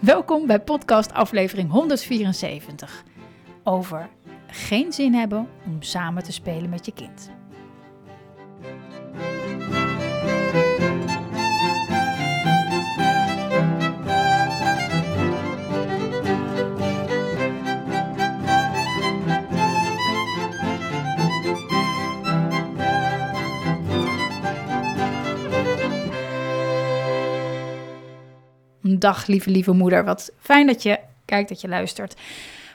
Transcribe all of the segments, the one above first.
Welkom bij podcast aflevering 174 over geen zin hebben om samen te spelen met je kind. Dag lieve lieve moeder, wat fijn dat je kijkt, dat je luistert.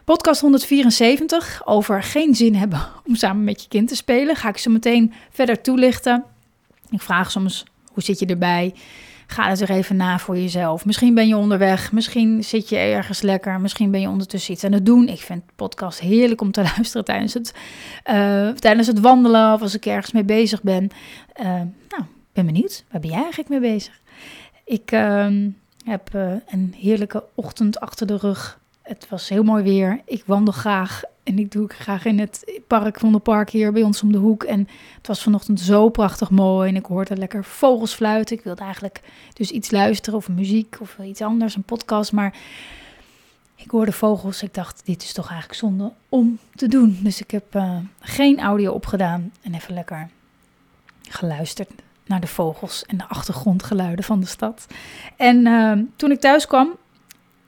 Podcast 174 over geen zin hebben om samen met je kind te spelen. Ga ik zo meteen verder toelichten. Ik vraag soms, hoe zit je erbij? Ga het er even na voor jezelf. Misschien ben je onderweg, misschien zit je ergens lekker, misschien ben je ondertussen iets aan het doen. Ik vind podcast heerlijk om te luisteren tijdens het, uh, tijdens het wandelen of als ik ergens mee bezig ben. Uh, nou, ben benieuwd, waar ben jij eigenlijk mee bezig? Ik uh, heb uh, een heerlijke ochtend achter de rug. Het was heel mooi weer. Ik wandel graag en ik doe ik graag in het park van de park hier bij ons om de hoek. En het was vanochtend zo prachtig mooi en ik hoorde lekker vogels fluiten. Ik wilde eigenlijk dus iets luisteren of muziek of iets anders, een podcast. Maar ik hoorde vogels. Ik dacht, dit is toch eigenlijk zonde om te doen. Dus ik heb uh, geen audio opgedaan en even lekker geluisterd naar de vogels en de achtergrondgeluiden van de stad. En uh, toen ik thuis kwam,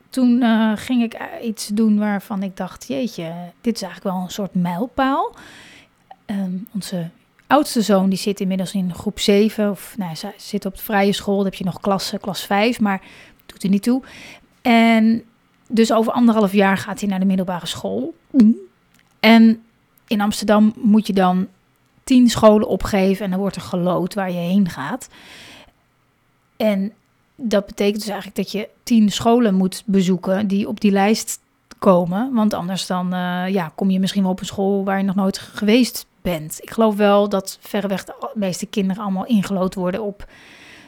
toen uh, ging ik iets doen waarvan ik dacht: jeetje, dit is eigenlijk wel een soort mijlpaal. Um, onze oudste zoon die zit inmiddels in groep 7, of nou, hij zit op de vrije school. Dan heb je nog klasse, klas 5, maar doet er niet toe. En dus over anderhalf jaar gaat hij naar de middelbare school. En in Amsterdam moet je dan tien scholen opgeven en dan wordt er geloot waar je heen gaat. En dat betekent dus eigenlijk dat je tien scholen moet bezoeken die op die lijst komen. Want anders dan uh, ja, kom je misschien wel op een school waar je nog nooit geweest bent. Ik geloof wel dat verreweg de meeste kinderen allemaal ingelood worden op,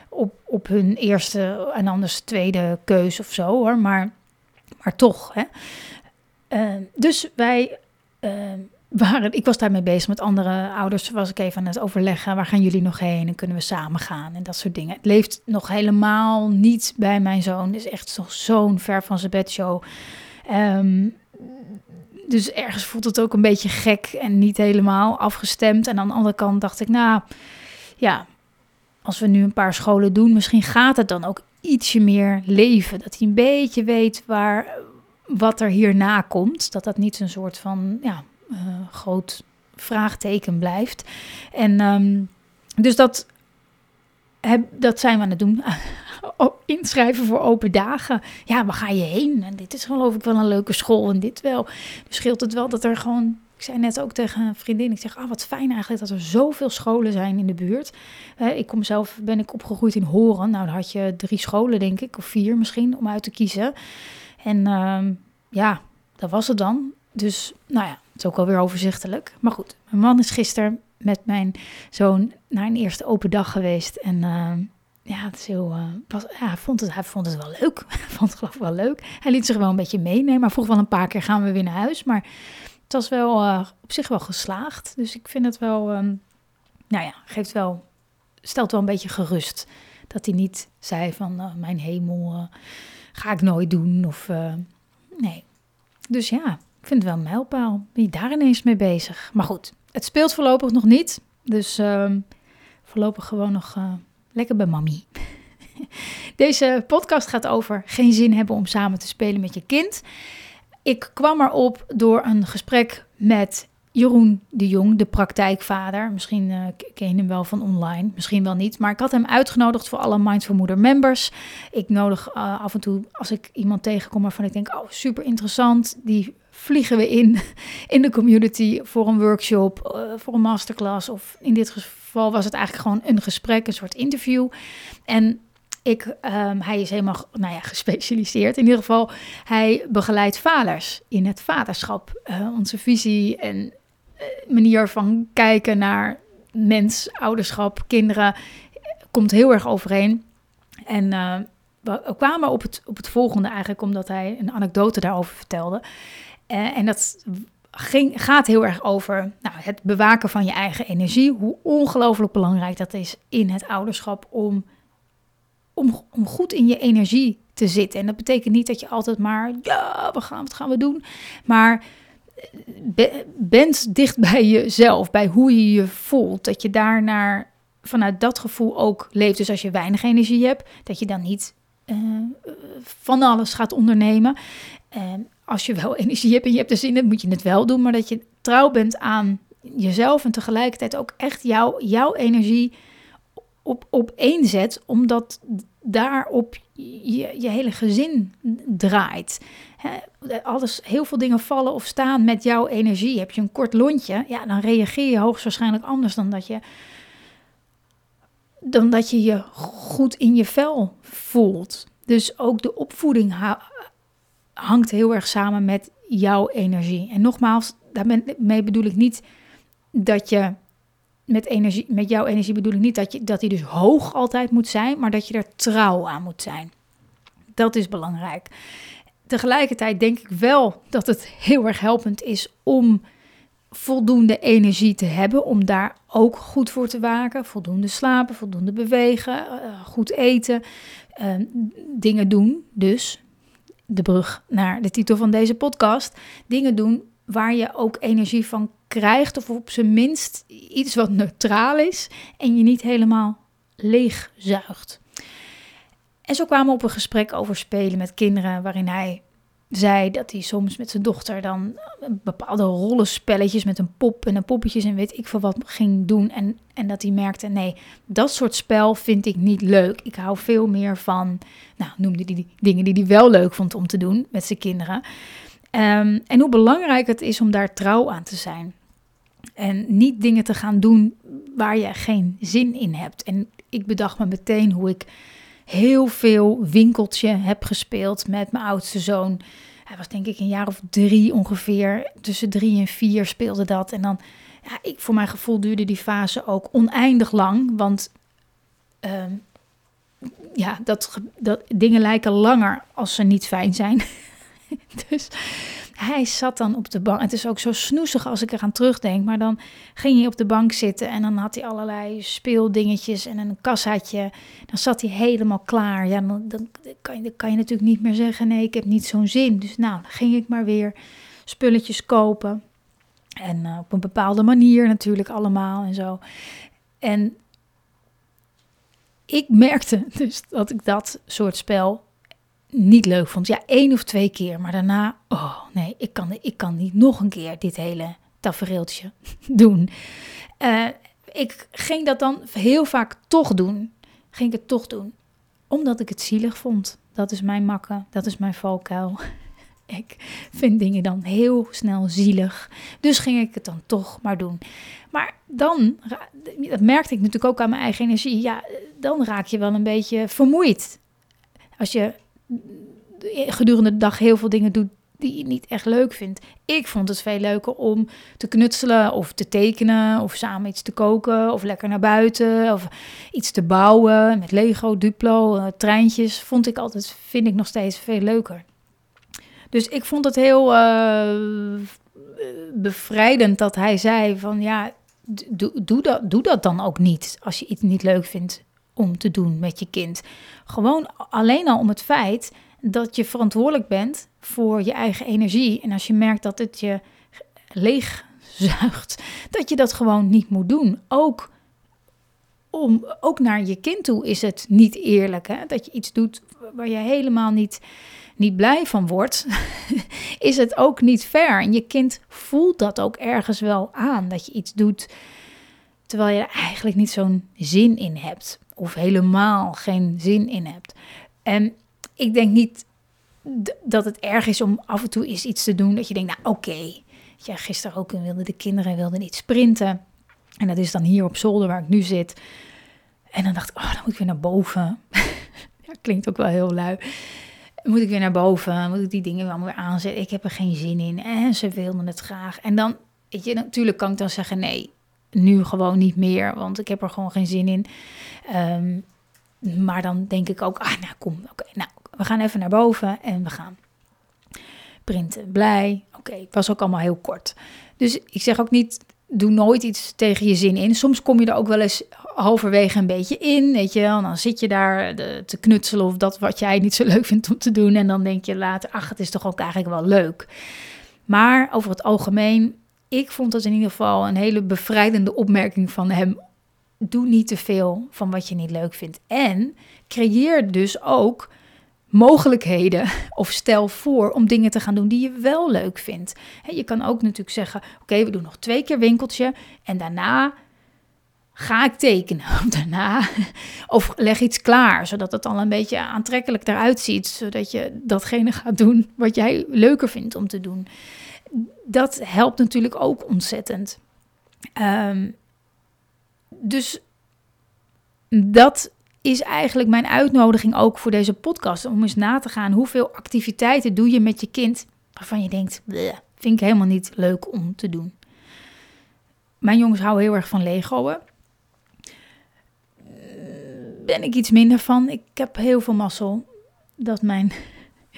op, op hun eerste en anders tweede keus of zo hoor. Maar, maar toch. Hè. Uh, dus wij. Uh, waren, ik was daarmee bezig met andere ouders. Was ik even aan het overleggen. Waar gaan jullie nog heen? En kunnen we samen gaan? En dat soort dingen. Het leeft nog helemaal niet bij mijn zoon. Is echt nog zo'n ver van zijn bedshow. Um, dus ergens voelt het ook een beetje gek en niet helemaal afgestemd. En aan de andere kant dacht ik, nou ja, als we nu een paar scholen doen, misschien gaat het dan ook ietsje meer leven. Dat hij een beetje weet waar, wat er hierna komt. Dat dat niet een soort van ja, groot vraagteken blijft. En um, dus dat, heb, dat zijn we aan het doen. Inschrijven voor open dagen. Ja, waar ga je heen? En dit is geloof ik wel een leuke school en dit wel. Dus scheelt het wel dat er gewoon ik zei net ook tegen een vriendin, ik zeg, ah, wat fijn eigenlijk dat er zoveel scholen zijn in de buurt. Ik kom zelf, ben ik opgegroeid in Horen. Nou, dan had je drie scholen, denk ik, of vier misschien, om uit te kiezen. En uh, ja, dat was het dan. Dus, nou ja, het is ook alweer overzichtelijk. Maar goed, mijn man is gisteren met mijn zoon naar een eerste open dag geweest. En uh, ja, het is heel, uh, was, ja, hij, vond het, hij vond het wel leuk. hij vond het geloof ik wel leuk. Hij liet zich wel een beetje meenemen. Maar vroeg wel een paar keer gaan we weer naar huis. Maar het was wel uh, op zich wel geslaagd. Dus ik vind het wel, um, nou ja, geeft wel, stelt wel een beetje gerust. Dat hij niet zei van, mijn hemel, ga ik nooit doen. Of nee. Dus ja, vind het wel een mijlpaal. Ben je daar ineens mee bezig? Maar goed, het speelt voorlopig nog niet. Dus uh, voorlopig gewoon nog uh, lekker bij mami. Deze podcast gaat over geen zin hebben om samen te spelen met je kind. Ik kwam erop door een gesprek met Jeroen de Jong, de praktijkvader. Misschien uh, ken je hem wel van online, misschien wel niet. Maar ik had hem uitgenodigd voor alle Mindful Moeder members. Ik nodig uh, af en toe, als ik iemand tegenkom waarvan ik denk, oh super interessant, die vliegen we in in de community voor een workshop, uh, voor een masterclass. Of in dit geval was het eigenlijk gewoon een gesprek, een soort interview. En ik, ehm, hij is helemaal nou ja, gespecialiseerd. In ieder geval, hij begeleidt vaders in het vaderschap. Uh, onze visie en uh, manier van kijken naar mens, ouderschap, kinderen komt heel erg overeen. En we kwamen op het, op het volgende eigenlijk omdat hij een anekdote daarover vertelde. En dat gaat heel erg over nou, het bewaken van je eigen energie. Hoe ongelooflijk belangrijk dat is in het ouderschap om, om, om goed in je energie te zitten. En dat betekent niet dat je altijd maar, ja, we gaan, wat gaan we doen? Maar be, bent dicht bij jezelf, bij hoe je je voelt. Dat je daarnaar vanuit dat gevoel ook leeft. Dus als je weinig energie hebt, dat je dan niet uh, van alles gaat ondernemen. En als je wel energie hebt en je hebt er zin in, moet je het wel doen. Maar dat je trouw bent aan jezelf en tegelijkertijd ook echt jouw jouw energie op, op één zet, omdat daarop je, je hele gezin draait. alles, heel veel dingen vallen of staan met jouw energie. Heb je een kort lontje, ja, dan reageer je hoogstwaarschijnlijk anders dan dat je, dan dat je je goed in je vel voelt. Dus ook de opvoeding hangt heel erg samen met jouw energie. En nogmaals, daarmee bedoel ik niet dat je met, energie, met jouw energie bedoel ik niet dat, je, dat die dus hoog altijd moet zijn, maar dat je er trouw aan moet zijn. Dat is belangrijk. Tegelijkertijd denk ik wel dat het heel erg helpend is om voldoende energie te hebben, om daar ook goed voor te waken. Voldoende slapen, voldoende bewegen, eh, goed eten, uh, dingen doen. Dus de brug naar de titel van deze podcast. Dingen doen waar je ook energie van krijgt, of op zijn minst iets wat neutraal is en je niet helemaal leegzuigt. En zo kwamen we op een gesprek over spelen met kinderen, waarin hij zei dat hij soms met zijn dochter dan bepaalde rollenspelletjes met een pop en een poppetjes en weet ik veel wat ging doen. En, en dat hij merkte, nee, dat soort spel vind ik niet leuk. Ik hou veel meer van, nou, noemde hij die dingen die hij wel leuk vond om te doen met zijn kinderen. Um, en hoe belangrijk het is om daar trouw aan te zijn. En niet dingen te gaan doen waar je geen zin in hebt. En ik bedacht me meteen hoe ik heel veel winkeltje heb gespeeld met mijn oudste zoon. Hij was denk ik een jaar of drie ongeveer. Tussen drie en vier speelde dat. En dan, ja, ik, voor mijn gevoel duurde die fase ook oneindig lang. Want uh, ja, dat, dat, dingen lijken langer als ze niet fijn zijn. dus hij zat dan op de bank. Het is ook zo snoezig als ik eraan terugdenk. Maar dan ging hij op de bank zitten en dan had hij allerlei speeldingetjes en een kassaatje. Dan zat hij helemaal klaar. Ja, dan, dan, kan, je, kan je natuurlijk niet meer zeggen: nee, ik heb niet zo'n zin. Dus nou, dan ging ik maar weer spulletjes kopen. En uh, op een bepaalde manier natuurlijk allemaal en zo. En ik merkte dus dat ik dat soort spel niet leuk vond. Ja, één of twee keer, maar daarna, oh nee, ik kan, ik kan niet nog een keer dit hele tafereeltje doen. Uh, ik ging dat dan heel vaak toch doen. Ging ik het toch doen, omdat ik het zielig vond. Dat is mijn makken, dat is mijn valkuil. ik vind dingen dan heel snel zielig. Dus ging ik het dan toch maar doen. Maar dan, dat merkte ik natuurlijk ook aan mijn eigen energie. Ja, dan raak je wel een beetje vermoeid. Als je gedurende de dag heel veel dingen doet die je niet echt leuk vindt. Ik vond het veel leuker om te knutselen of te tekenen of samen iets te koken of lekker naar buiten of iets te bouwen met Lego, Duplo, uh, treintjes. Vond ik altijd, vind ik nog steeds veel leuker. Dus ik vond het heel uh, bevrijdend dat hij zei van ja, doe, dat, doe dat dan ook niet als je iets niet leuk vindt om te doen met je kind. Gewoon alleen al om het feit dat je verantwoordelijk bent voor je eigen energie. En als je merkt dat het je leegzuigt, dat je dat gewoon niet moet doen. Ook, om, ook naar je kind toe is het niet eerlijk. Hè? Dat je iets doet waar je helemaal niet, niet blij van wordt, is het ook niet fair. En je kind voelt dat ook ergens wel aan, dat je iets doet terwijl je eigenlijk niet zo'n zin in hebt. Of helemaal geen zin in hebt. En ik denk niet dat het erg is om af en toe eens iets te doen. Dat je denkt, nou oké. Okay. Ja, gisteren ook wilden de kinderen wilden niet sprinten. En dat is dan hier op zolder waar ik nu zit. En dan dacht ik, oh, dan moet ik weer naar boven. ja, klinkt ook wel heel lui. Moet ik weer naar boven? Moet ik die dingen wel weer aanzetten? Ik heb er geen zin in. En ze wilden het graag. En dan, weet je, natuurlijk kan ik dan zeggen: nee, nu gewoon niet meer, want ik heb er gewoon geen zin in. Ehm, maar dan denk ik ook: ah, nou kom, oké, nou, we gaan even naar boven en we gaan printen. Blij. Oké, was ook allemaal heel kort. Dus ik zeg ook niet, doe nooit iets tegen je zin in. Soms kom je er ook wel eens halverwege een beetje in, weet je wel. Dan zit je daar te knutselen of dat wat jij niet zo leuk vindt om te doen. En dan denk je later, ach, het is toch ook eigenlijk wel leuk. Maar over het algemeen, ik vond het in ieder geval een hele bevrijdende opmerking van hem. Doe niet te veel van wat je niet leuk vindt. En creëer dus ook mogelijkheden of stel voor om dingen te gaan doen die je wel leuk vindt. je kan ook natuurlijk zeggen: Oké, we doen nog twee keer winkeltje en daarna ga ik tekenen. Of daarna, of leg iets klaar, zodat het al een beetje aantrekkelijk eruit ziet, zodat je datgene gaat doen wat jij leuker vindt om te doen. Dat helpt natuurlijk ook ontzettend. Um, dus dat is eigenlijk mijn uitnodiging ook voor deze podcast. Om eens na te gaan hoeveel activiteiten doe je met je kind waarvan je denkt, vind ik helemaal niet leuk om te doen. Mijn jongens houden heel erg van Legoen. Ben ik iets minder van. Ik heb heel veel mazzel dat mijn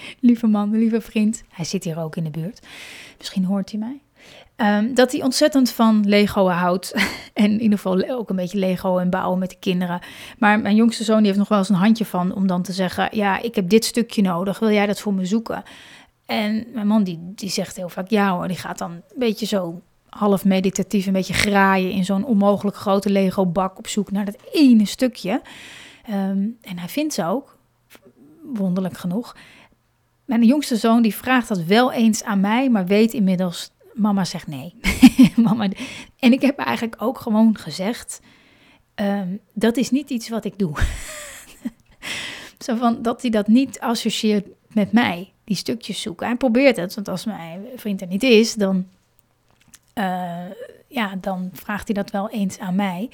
lieve man, lieve vriend, hij zit hier ook in de buurt. Misschien hoort hij mij. Ehm, dat hij ontzettend van Lego houdt. en in ieder geval ook een beetje Lego en bouwen met de kinderen. Maar mijn jongste zoon die heeft nog wel eens een handje van om dan te zeggen: Ja, ik heb dit stukje nodig. Wil jij dat voor me zoeken? En mijn man die, die zegt heel vaak ja hoor. Die gaat dan een beetje zo half meditatief, een beetje graaien in zo'n onmogelijk grote Lego bak op zoek naar dat ene stukje. Ehm, en hij vindt ze ook, wonderlijk genoeg. Mijn jongste zoon die vraagt dat wel eens aan mij, maar weet inmiddels mama zegt nee. mama, en ik heb eigenlijk ook gewoon gezegd, ehm, dat is niet iets wat ik doe. Zo van, dat hij dat niet associeert met mij, die stukjes zoeken. Hij probeert het, want als mijn vriend er niet is, dan, uh, ja, dan vraagt hij dat wel eens aan mij.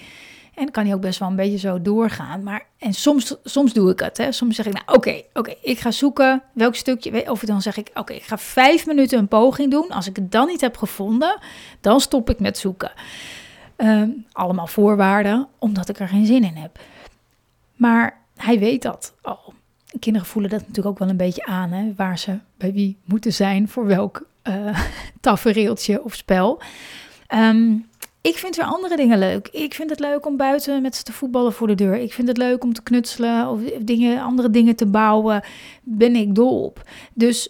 En kan hij ook best wel een beetje zo doorgaan. Maar, en soms, soms doe ik het. Hè. Soms zeg ik, nou oké, oké, ik ga zoeken welk stukje. Of dan zeg ik, oké, ik ga vijf minuten een poging doen. Als ik het dan niet heb gevonden, dan stop ik met zoeken. Ehm, allemaal voorwaarden, omdat ik er geen zin in heb. Maar hij weet dat al. Kinderen voelen dat natuurlijk ook wel een beetje aan, hè, waar ze bij wie moeten zijn voor welk uh, tafereeltje of spel. Um, ik vind weer andere dingen leuk. Ik vind het leuk om buiten met ze te voetballen voor de deur. Ik vind het leuk om te knutselen of dingen, andere dingen te bouwen. Ben ik dol op. Dus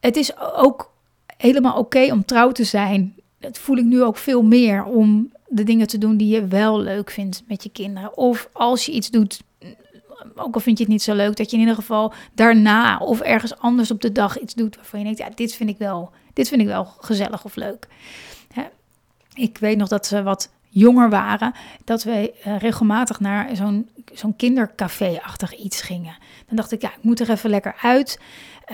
het is ook helemaal oké om trouw te zijn. Dat voel ik nu ook veel meer om de dingen te doen die je wel leuk vindt met je kinderen. Of als je iets doet, ook al vind je het niet zo leuk, dat je in ieder geval daarna of ergens anders op de dag iets doet waarvan je denkt, ja, dit vind ik wel, dit vind ik wel gezellig of leuk ik weet nog dat ze wat jonger waren, dat we uh, regelmatig naar zo'n zo'n kindercafé-achtig iets gingen. Dan dacht ik, ja, ik moet er even lekker uit.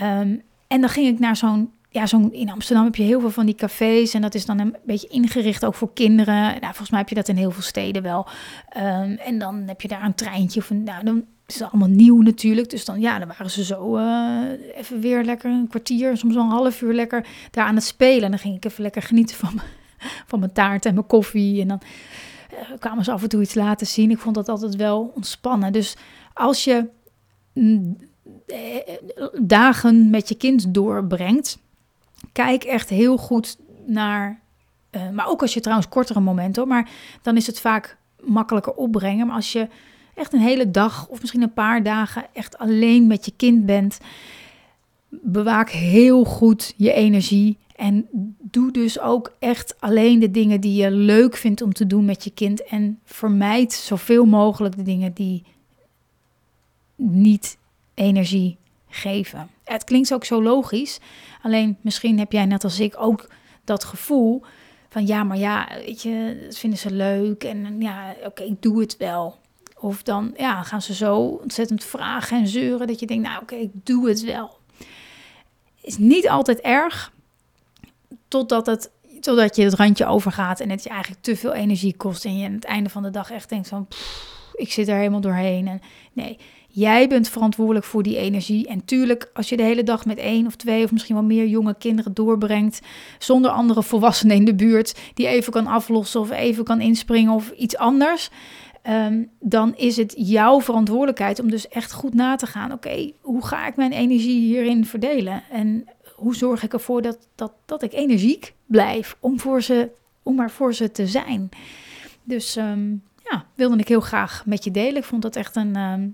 Um, en dan ging ik naar zo'n, ja, zo'n, in Amsterdam heb je heel veel van die cafés en dat is dan een beetje ingericht ook voor kinderen. Nou, volgens mij heb je dat in heel veel steden wel. Um, en dan heb je daar een treintje of nou, dan is allemaal nieuw natuurlijk. Dus dan, ja, dan waren ze zo uh, even weer lekker een kwartier, soms wel een half uur lekker daar aan het spelen. En dan ging ik even lekker genieten van van mijn taart en mijn koffie. En dan uh, kwamen ze af en toe iets laten zien. Ik vond dat altijd wel ontspannen. Dus als je mm, eh, dagen met je kind doorbrengt, kijk echt heel goed naar. Uh, maar ook als je trouwens kortere momenten hoor, maar dan is het vaak makkelijker opbrengen. Maar als je echt een hele dag of misschien een paar dagen echt alleen met je kind bent, bewaak heel goed je energie en doe dus ook echt alleen de dingen die je leuk vindt om te doen met je kind. En vermijd zoveel mogelijk de dingen die niet energie geven. Het klinkt ook zo logisch. Alleen misschien heb jij net als ik ook dat gevoel van ja, maar ja, weet je, dat vinden ze leuk. En ja, oké, ik doe het wel. Of dan ja, gaan ze zo ontzettend vragen en zeuren dat je denkt, nou oké, ik doe het wel. Is niet altijd erg, Totdat, het, totdat je het randje overgaat en het je eigenlijk te veel energie kost. En je aan het einde van de dag echt denkt van, ik zit er helemaal doorheen. En nee, Jij bent verantwoordelijk voor die energie. En tuurlijk, als je de hele dag met één of twee of misschien wel meer jonge kinderen doorbrengt, zonder andere volwassenen in de buurt die even kan aflossen of even kan inspringen of iets anders, ehm, dan is het jouw verantwoordelijkheid om dus echt goed na te gaan. Oké, hoe ga ik mijn energie hierin verdelen? En hoe zorg ik ervoor dat, dat, dat ik energiek blijf om, voor ze, om er voor ze te zijn? Dus um, ja, wilde ik heel graag met je delen. Ik vond dat echt een, ehm,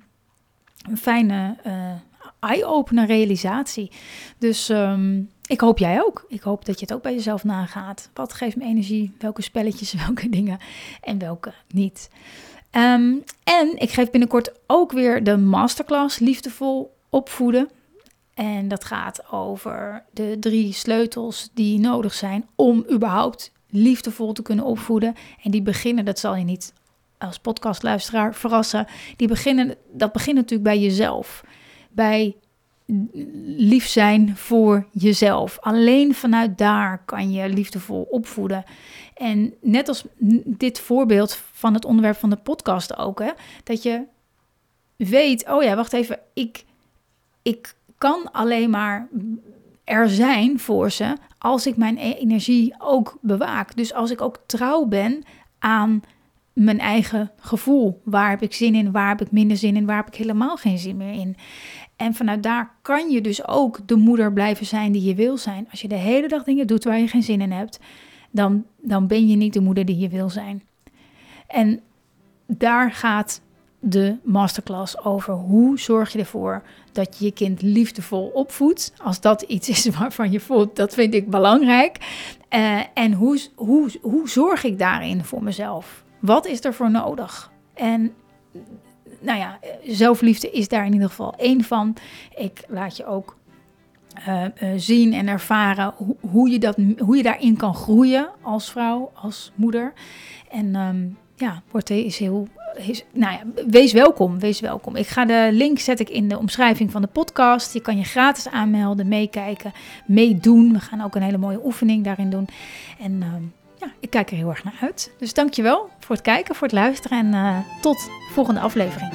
een fijne uh, eye-opener realisatie. Dus um, ik hoop jij ook. Ik hoop dat je het ook bij jezelf nagaat. Wat geeft me energie? Welke spelletjes, welke dingen en welke niet? En ik geef binnenkort ook weer de masterclass Liefdevol opvoeden. En dat gaat over de drie sleutels die nodig zijn om überhaupt liefdevol te kunnen opvoeden. En die beginnen, dat zal je niet als podcastluisteraar verrassen, die beginnen, dat begint natuurlijk bij jezelf. Bij lief zijn voor jezelf. Alleen vanuit daar kan je liefdevol opvoeden. En net als dit voorbeeld van het onderwerp van de podcast ook, hè, dat je weet, oh ja, wacht even, ik, ik kan alleen maar er zijn voor ze als ik mijn energie ook bewaak. Dus als ik ook trouw ben aan mijn eigen gevoel. Waar heb ik zin in, waar heb ik minder zin in, waar heb ik helemaal geen zin meer in. En vanuit daar kan je dus ook de moeder blijven zijn die je wil zijn. Als je de hele dag dingen doet waar je geen zin in hebt, dan, dan ben je niet de moeder die je wil zijn. En daar gaat de masterclass over hoe zorg je ervoor dat je je kind liefdevol opvoedt. Als dat iets is waarvan je voelt, dat vind ik belangrijk. Uh, en hoe, hoe, hoe zorg ik daarin voor mezelf? Wat is er voor nodig? En nou ja, zelfliefde is daar in ieder geval één van. Ik laat je ook uh, uh, zien en ervaren hoe, je dat, hoe je daarin kan groeien als vrouw, als moeder. En um, ja, Porté is heel. Nou ja, wees welkom, wees welkom. Ik ga de link zet ik in de omschrijving van de podcast. Je kan je gratis aanmelden, meekijken, meedoen. We gaan ook een hele mooie oefening daarin doen. En um, ja, ik kijk er heel erg naar uit. Dus dankjewel voor het kijken, voor het luisteren en uh, tot volgende aflevering.